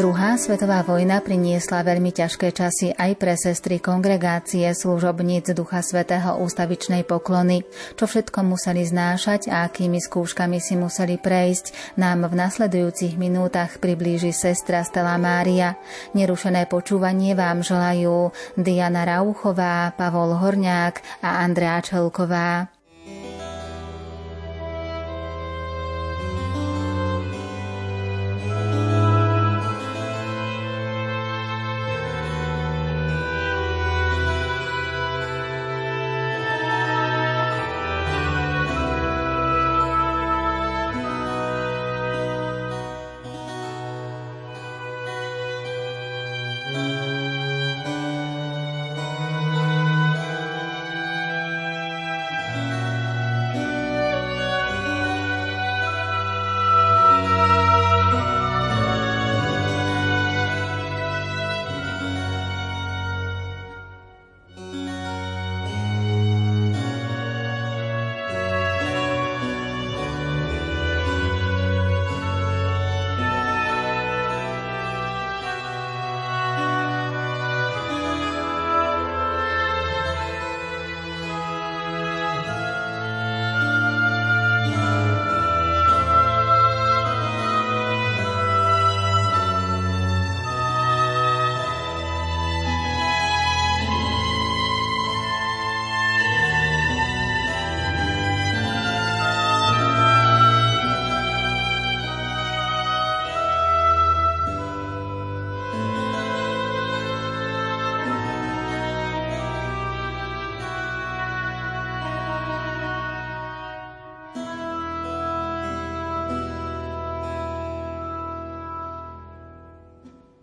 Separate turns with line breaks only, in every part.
Druhá svetová vojna priniesla veľmi ťažké časy aj pre sestry kongregácie služobníc Ducha Svetého ústavičnej poklony. Čo všetko museli znášať a akými skúškami si museli prejsť, nám v nasledujúcich minútach priblíži sestra Stella Mária. Nerušené počúvanie vám želajú Diana Rauchová, Pavol Horňák a Andrea Čelková.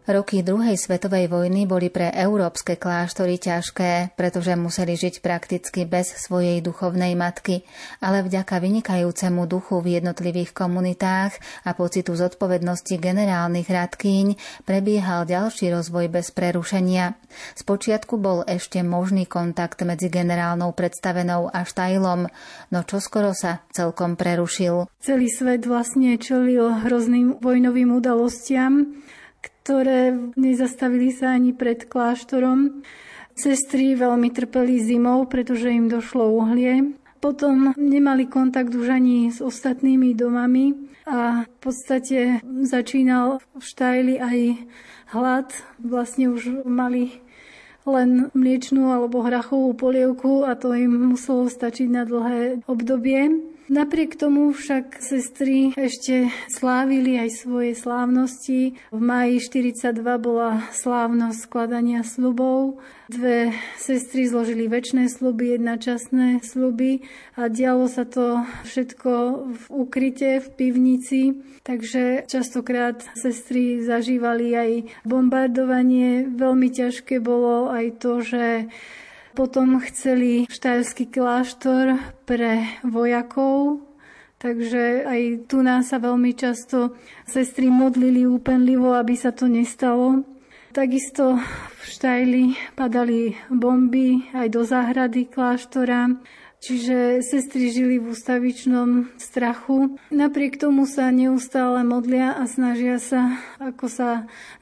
Roky druhej svetovej vojny boli pre európske kláštory ťažké, pretože museli žiť prakticky bez svojej duchovnej matky, ale vďaka vynikajúcemu duchu v jednotlivých komunitách a pocitu zodpovednosti generálnych radkýň prebiehal ďalší rozvoj bez prerušenia. Spočiatku bol ešte možný kontakt medzi generálnou predstavenou a štajlom, no čoskoro sa celkom prerušil.
Celý svet vlastne čelil hrozným vojnovým udalostiam ktoré nezastavili sa ani pred kláštorom. Sestry veľmi trpeli zimou, pretože im došlo uhlie. Potom nemali kontakt už ani s ostatnými domami a v podstate začínal v štajli aj hlad. Vlastne už mali len mliečnú alebo hrachovú polievku a to im muselo stačiť na dlhé obdobie. Napriek tomu však sestry ešte slávili aj svoje slávnosti. V máji 42 bola slávnosť skladania slubov. Dve sestry zložili väčšie sluby, jedna časné sluby a dialo sa to všetko v ukryte, v pivnici. Takže častokrát sestry zažívali aj bombardovanie. Veľmi ťažké bolo aj to, že potom chceli štajerský kláštor pre vojakov, takže aj tu nás sa veľmi často sestry modlili úpenlivo, aby sa to nestalo. Takisto v Štajli padali bomby aj do záhrady kláštora. Čiže sestry žili v ústavičnom strachu. Napriek tomu sa neustále modlia a snažia sa, ako sa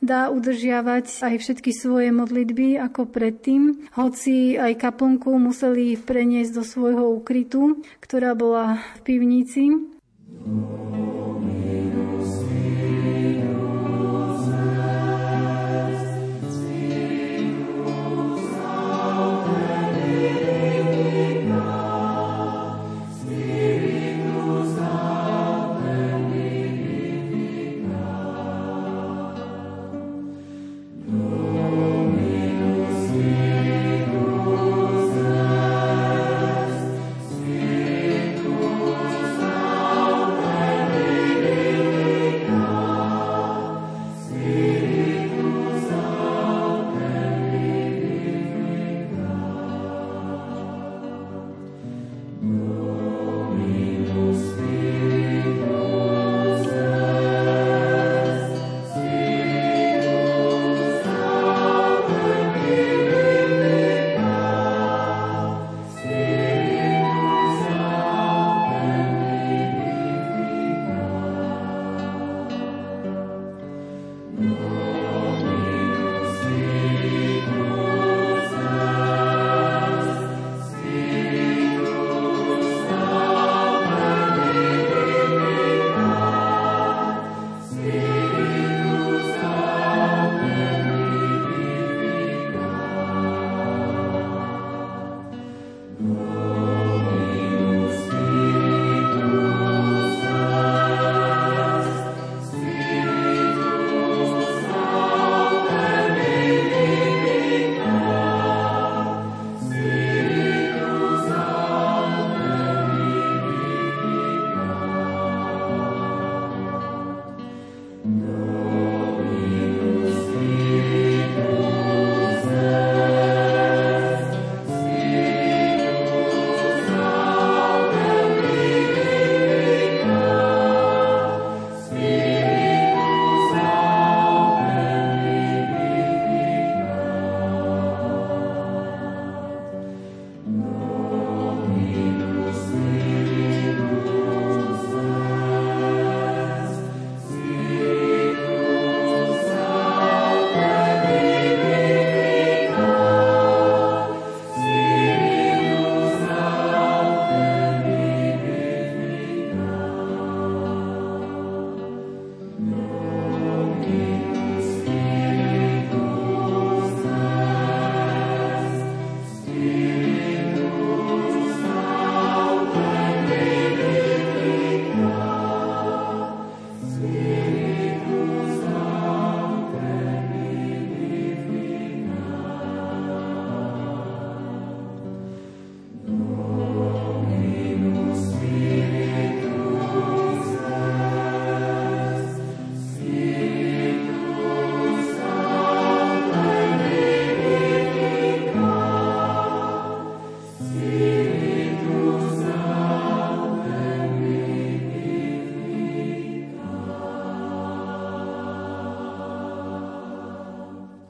dá udržiavať aj všetky svoje modlitby ako predtým. Hoci aj kaplnku museli preniesť do svojho ukrytu, ktorá bola v pivnici.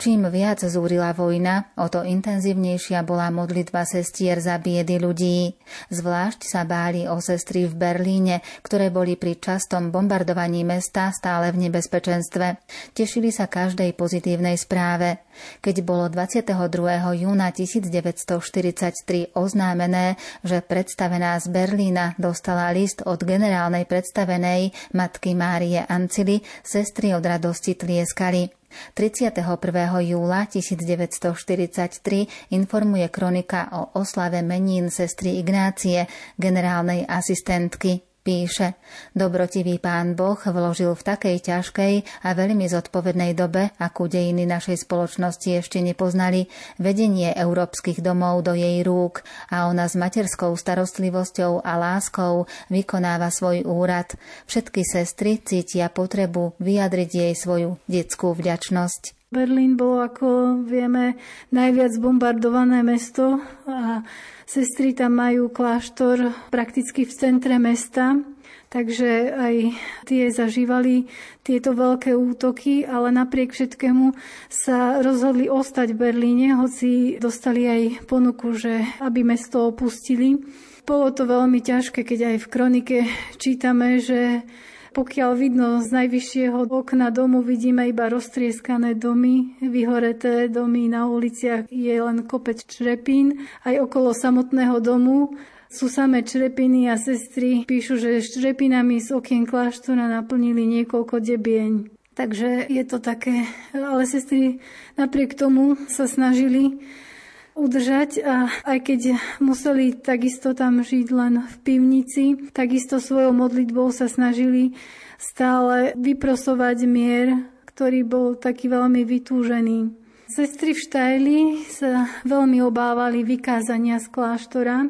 Čím viac zúrila vojna, o to intenzívnejšia bola modlitba sestier za biedy ľudí. Zvlášť sa báli o sestry v Berlíne, ktoré boli pri častom bombardovaní mesta stále v nebezpečenstve. Tešili sa každej pozitívnej správe. Keď bolo 22. júna 1943 oznámené, že predstavená z Berlína dostala list od generálnej predstavenej matky Márie Ancily, sestry od radosti tlieskali. 31. júla 1943 informuje kronika o oslave menín sestry Ignácie, generálnej asistentky. Píše, dobrotivý pán Boh vložil v takej ťažkej a veľmi zodpovednej dobe, akú dejiny našej spoločnosti ešte nepoznali, vedenie európskych domov do jej rúk a ona s materskou starostlivosťou a láskou vykonáva svoj úrad. Všetky sestry cítia potrebu vyjadriť jej svoju detskú vďačnosť.
Berlín bolo, ako vieme, najviac bombardované mesto a Sestry tam majú kláštor prakticky v centre mesta, takže aj tie zažívali tieto veľké útoky, ale napriek všetkému sa rozhodli ostať v Berlíne, hoci dostali aj ponuku, že aby mesto opustili. Bolo to veľmi ťažké, keď aj v kronike čítame, že pokiaľ vidno z najvyššieho okna domu vidíme iba roztrieskané domy, vyhoreté domy na uliciach je len kopec črepín. Aj okolo samotného domu sú samé črepiny a sestry píšu, že črepinami z okien kláštora naplnili niekoľko debieň. Takže je to také, ale sestry napriek tomu sa snažili udržať a aj keď museli takisto tam žiť len v pivnici, takisto svojou modlitbou sa snažili stále vyprosovať mier, ktorý bol taký veľmi vytúžený. Sestry v Štajli sa veľmi obávali vykázania z kláštora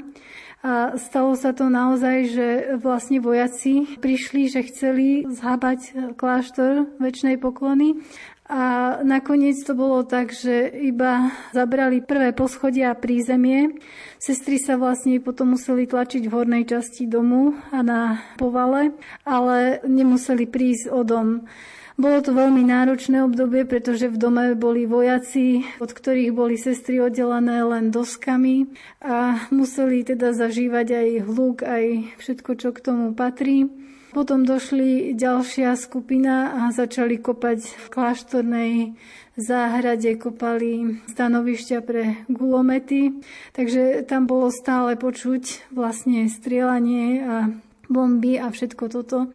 a stalo sa to naozaj, že vlastne vojaci prišli, že chceli zhábať kláštor väčšnej poklony a nakoniec to bolo tak, že iba zabrali prvé poschodia a prízemie. Sestry sa vlastne potom museli tlačiť v hornej časti domu a na povale, ale nemuseli prísť o dom. Bolo to veľmi náročné obdobie, pretože v dome boli vojaci, od ktorých boli sestry oddelené len doskami a museli teda zažívať aj hluk, aj všetko, čo k tomu patrí. Potom došli ďalšia skupina a začali kopať v kláštornej záhrade, kopali stanovišťa pre gulomety, takže tam bolo stále počuť vlastne strieľanie a bomby a všetko toto.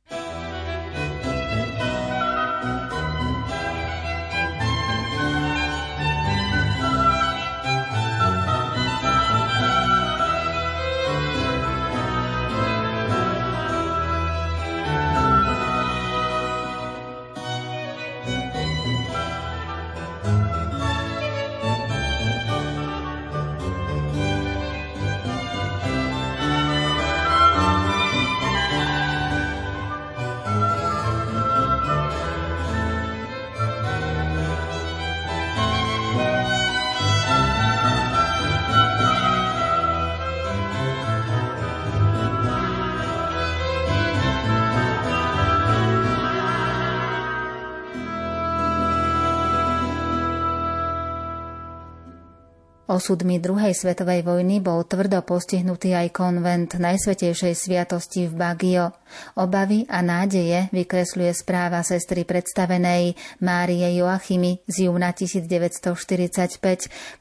Osudmi druhej svetovej vojny bol tvrdo postihnutý aj konvent Najsvetejšej sviatosti v Bagio. Obavy a nádeje vykresľuje správa sestry predstavenej Márie Joachimy z júna 1945,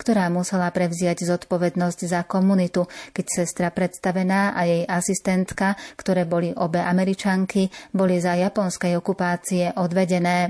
ktorá musela prevziať zodpovednosť za komunitu, keď sestra predstavená a jej asistentka, ktoré boli obe američanky, boli za japonskej okupácie odvedené.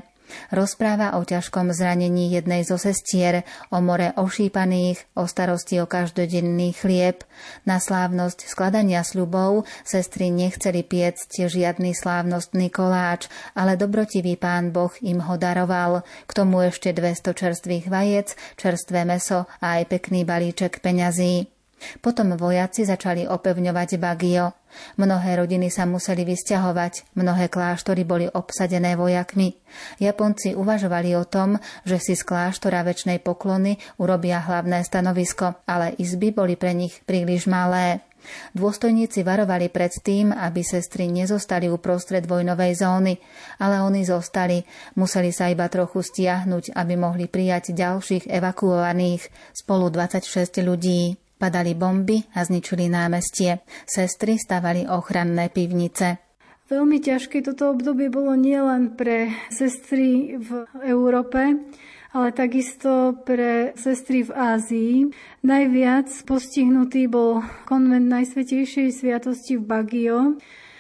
Rozpráva o ťažkom zranení jednej zo sestier, o more ošípaných, o starosti o každodenný chlieb. Na slávnosť skladania sľubov sestry nechceli piecť žiadny slávnostný koláč, ale dobrotivý pán Boh im ho daroval. K tomu ešte 200 čerstvých vajec, čerstvé meso a aj pekný balíček peňazí. Potom vojaci začali opevňovať Bagio. Mnohé rodiny sa museli vysťahovať, mnohé kláštory boli obsadené vojakmi. Japonci uvažovali o tom, že si z kláštora väčšnej poklony urobia hlavné stanovisko, ale izby boli pre nich príliš malé. Dôstojníci varovali pred tým, aby sestry nezostali uprostred vojnovej zóny, ale oni zostali, museli sa iba trochu stiahnuť, aby mohli prijať ďalších evakuovaných, spolu 26 ľudí. Padali bomby a zničili námestie. Sestry stavali ochranné pivnice.
Veľmi ťažké toto obdobie bolo nielen pre sestry v Európe, ale takisto pre sestry v Ázii. Najviac postihnutý bol konvent Najsvetejšej sviatosti v Bagio,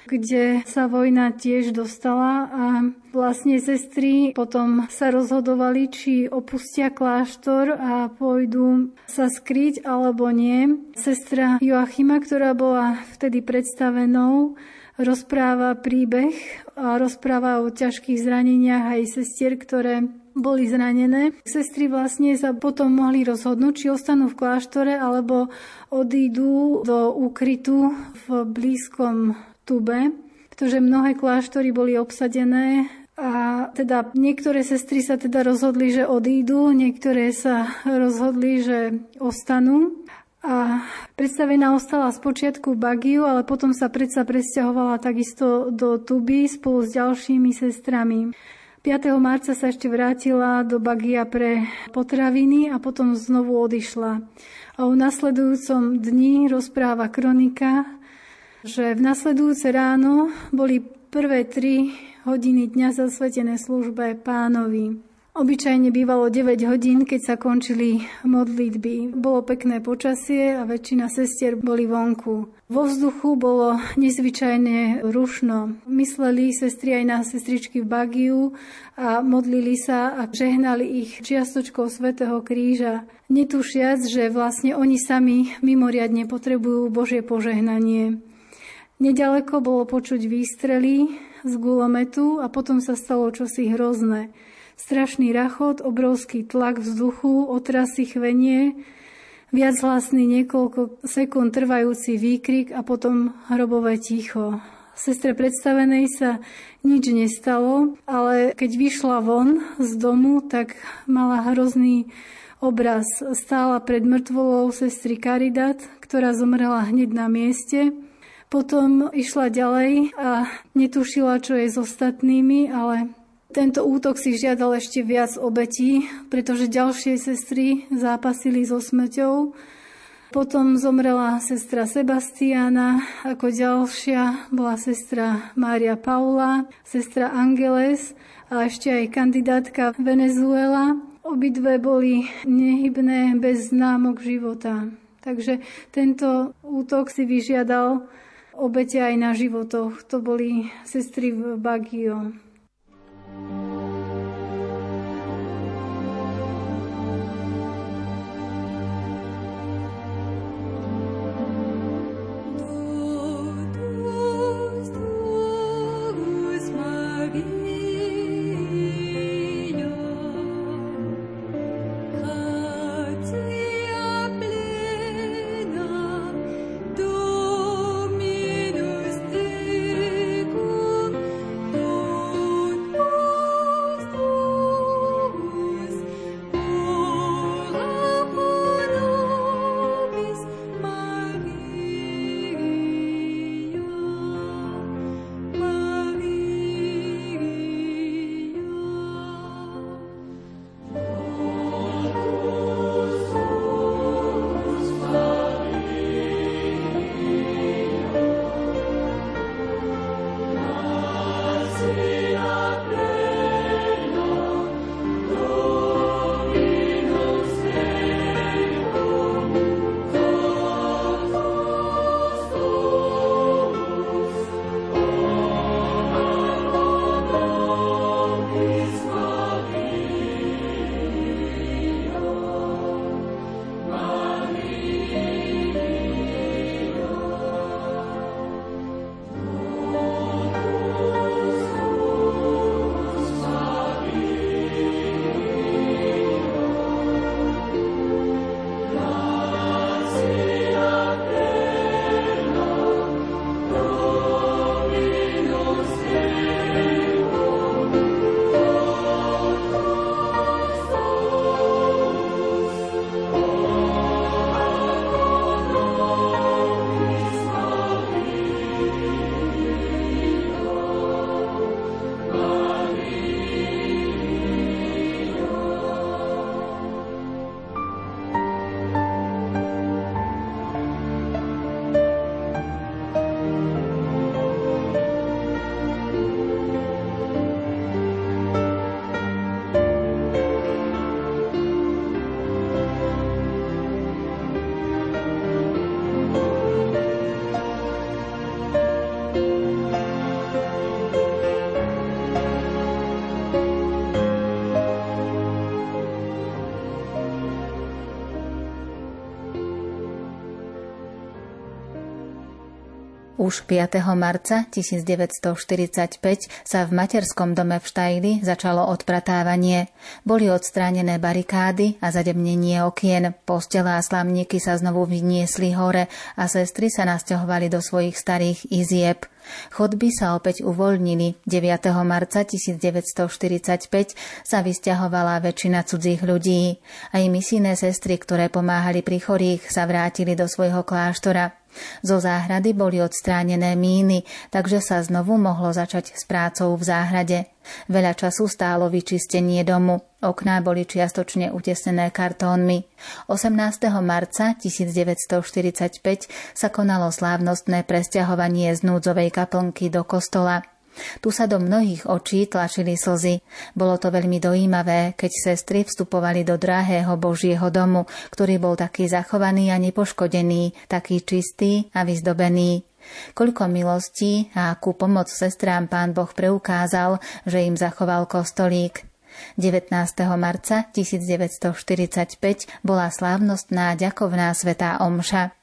kde sa vojna tiež dostala a vlastne sestry potom sa rozhodovali, či opustia kláštor a pôjdu sa skryť alebo nie. Sestra Joachima, ktorá bola vtedy predstavenou, rozpráva príbeh a rozpráva o ťažkých zraneniach aj sestier, ktoré boli zranené. Sestry vlastne sa potom mohli rozhodnúť, či ostanú v kláštore alebo odídu do úkrytu v blízkom Tube, pretože mnohé kláštory boli obsadené a teda niektoré sestry sa teda rozhodli, že odídu, niektoré sa rozhodli, že ostanú. A predstavená ostala z počiatku Bagiu, ale potom sa predsa presťahovala takisto do Tuby spolu s ďalšími sestrami. 5. marca sa ešte vrátila do Bagia pre potraviny a potom znovu odišla. A v nasledujúcom dni rozpráva kronika, že v nasledujúce ráno boli prvé tri hodiny dňa zasvetené službe pánovi. Obyčajne bývalo 9 hodín, keď sa končili modlitby. Bolo pekné počasie a väčšina sestier boli vonku. Vo vzduchu bolo nezvyčajne rušno. Mysleli sestry aj na sestričky v Bagiu a modlili sa a žehnali ich čiastočkou svätého kríža, netušiac, že vlastne oni sami mimoriadne potrebujú Božie požehnanie. Nedaleko bolo počuť výstrely z gulometu a potom sa stalo čosi hrozné. Strašný rachot, obrovský tlak vzduchu, otrasy chvenie, viac hlasný niekoľko sekúnd trvajúci výkrik a potom hrobové ticho. Sestre predstavenej sa nič nestalo, ale keď vyšla von z domu, tak mala hrozný obraz. Stála pred mŕtvolou sestry Karidat, ktorá zomrela hneď na mieste. Potom išla ďalej a netušila, čo je s ostatnými, ale tento útok si žiadal ešte viac obetí, pretože ďalšie sestry zápasili so smrťou. Potom zomrela sestra Sebastiana, ako ďalšia bola sestra Mária Paula, sestra Angeles a ešte aj kandidátka Venezuela. Obidve boli nehybné bez známok života. Takže tento útok si vyžiadal obete aj na životoch. To boli sestry v Bagio.
Už 5. marca 1945 sa v materskom dome v Štajli začalo odpratávanie. Boli odstránené barikády a zademnenie okien. Postela a slamníky sa znovu vyniesli hore a sestry sa nasťahovali do svojich starých izieb. Chodby sa opäť uvoľnili. 9. marca 1945 sa vysťahovala väčšina cudzích ľudí. Aj misijné sestry, ktoré pomáhali pri chorých, sa vrátili do svojho kláštora. Zo záhrady boli odstránené míny, takže sa znovu mohlo začať s prácou v záhrade. Veľa času stálo vyčistenie domu. Okná boli čiastočne utesnené kartónmi. 18. marca 1945 sa konalo slávnostné presťahovanie z núdzovej kaplnky do kostola. Tu sa do mnohých očí tlačili slzy. Bolo to veľmi dojímavé, keď sestry vstupovali do drahého Božieho domu, ktorý bol taký zachovaný a nepoškodený, taký čistý a vyzdobený. Koľko milostí a akú pomoc sestrám pán Boh preukázal, že im zachoval kostolík. 19. marca 1945 bola slávnostná ďakovná svetá omša.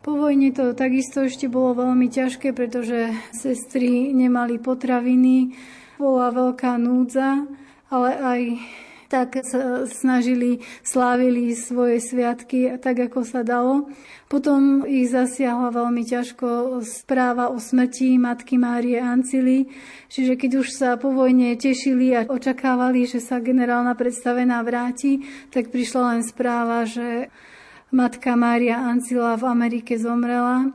Po vojne to takisto ešte bolo veľmi ťažké, pretože sestry nemali potraviny, bola veľká núdza, ale aj tak sa snažili, slávili svoje sviatky tak, ako sa dalo. Potom ich zasiahla veľmi ťažko správa o smrti matky Márie Ancily, čiže keď už sa po vojne tešili a očakávali, že sa generálna predstavená vráti, tak prišla len správa, že Matka Mária Ancila v Amerike zomrela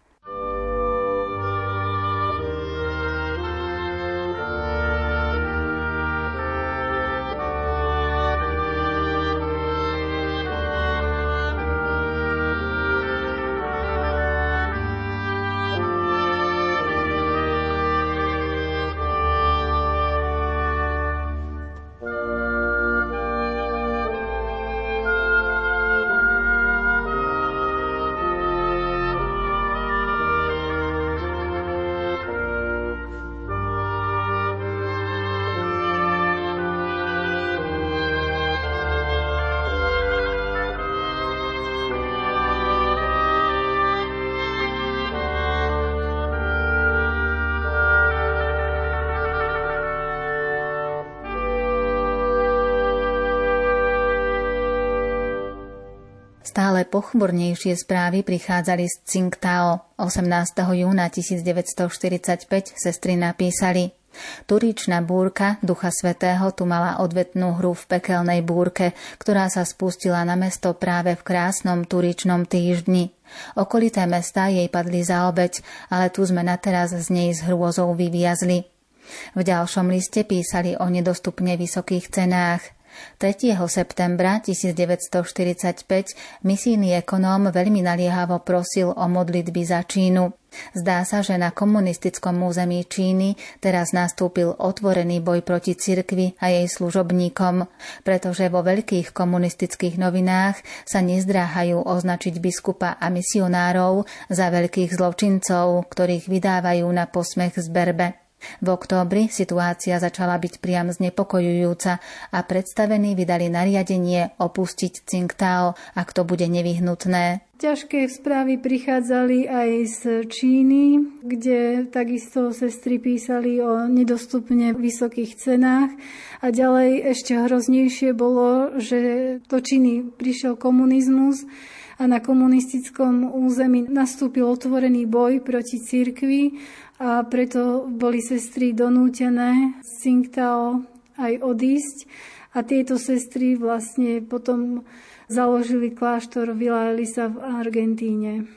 Stále pochmurnejšie správy prichádzali z Tsingtao. 18. júna 1945 sestry napísali Turičná búrka Ducha Svetého tu mala odvetnú hru v pekelnej búrke, ktorá sa spustila na mesto práve v krásnom turičnom týždni. Okolité mestá jej padli za obeď, ale tu sme na teraz z nej s hrôzou vyviazli. V ďalšom liste písali o nedostupne vysokých cenách. 3. septembra 1945 misijný ekonóm veľmi naliehavo prosil o modlitby za Čínu. Zdá sa, že na komunistickom území Číny teraz nastúpil otvorený boj proti cirkvi a jej služobníkom, pretože vo veľkých komunistických novinách sa nezdráhajú označiť biskupa a misionárov za veľkých zločincov, ktorých vydávajú na posmech zberbe. V októbri situácia začala byť priam znepokojujúca a predstavení vydali nariadenie opustiť Tsingtao, ak to bude nevyhnutné.
Ťažké správy prichádzali aj z Číny, kde takisto sestry písali o nedostupne vysokých cenách. A ďalej ešte hroznejšie bolo, že do Číny prišiel komunizmus a na komunistickom území nastúpil otvorený boj proti cirkvi a preto boli sestry donútené z Tsingtao aj odísť a tieto sestry vlastne potom založili kláštor Vila Elisa v Argentíne.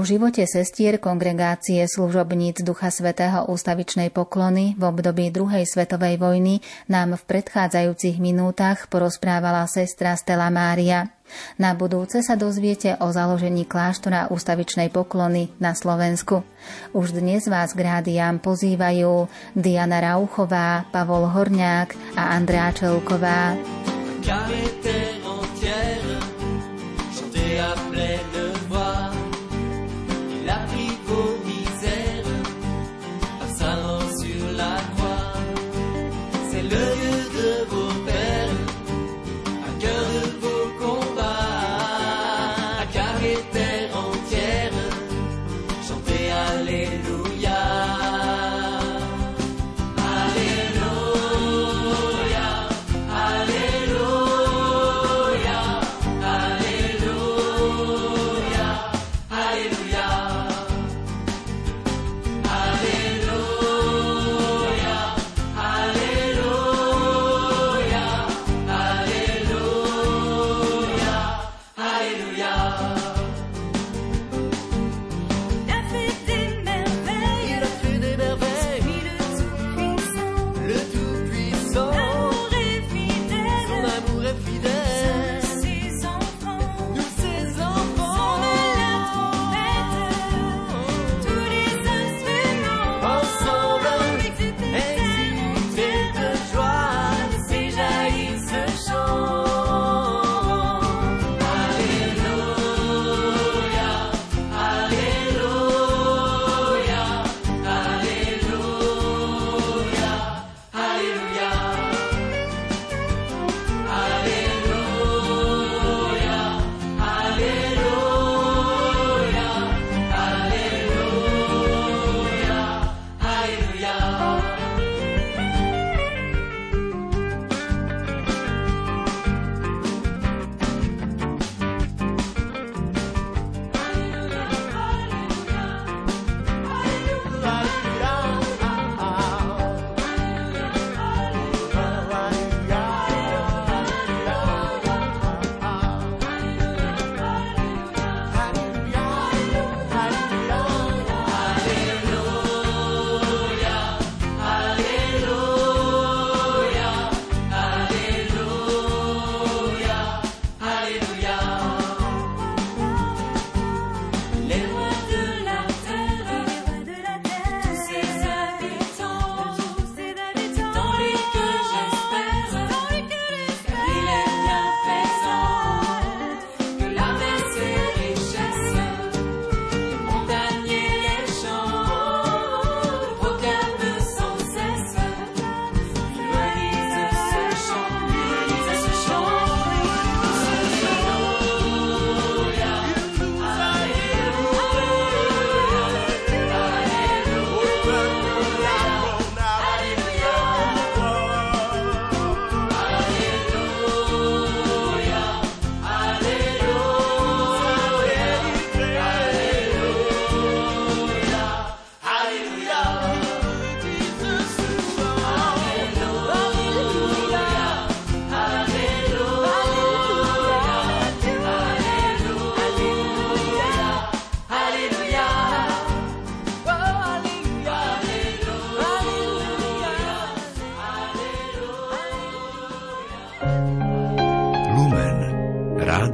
O živote sestier kongregácie služobníc Ducha Svetého ústavičnej poklony v období druhej svetovej vojny nám v predchádzajúcich minútach porozprávala sestra Stella Mária. Na budúce sa dozviete o založení kláštora ústavičnej poklony na Slovensku. Už dnes vás k rádiám pozývajú Diana Rauchová, Pavol Horňák a Andrea Čelková.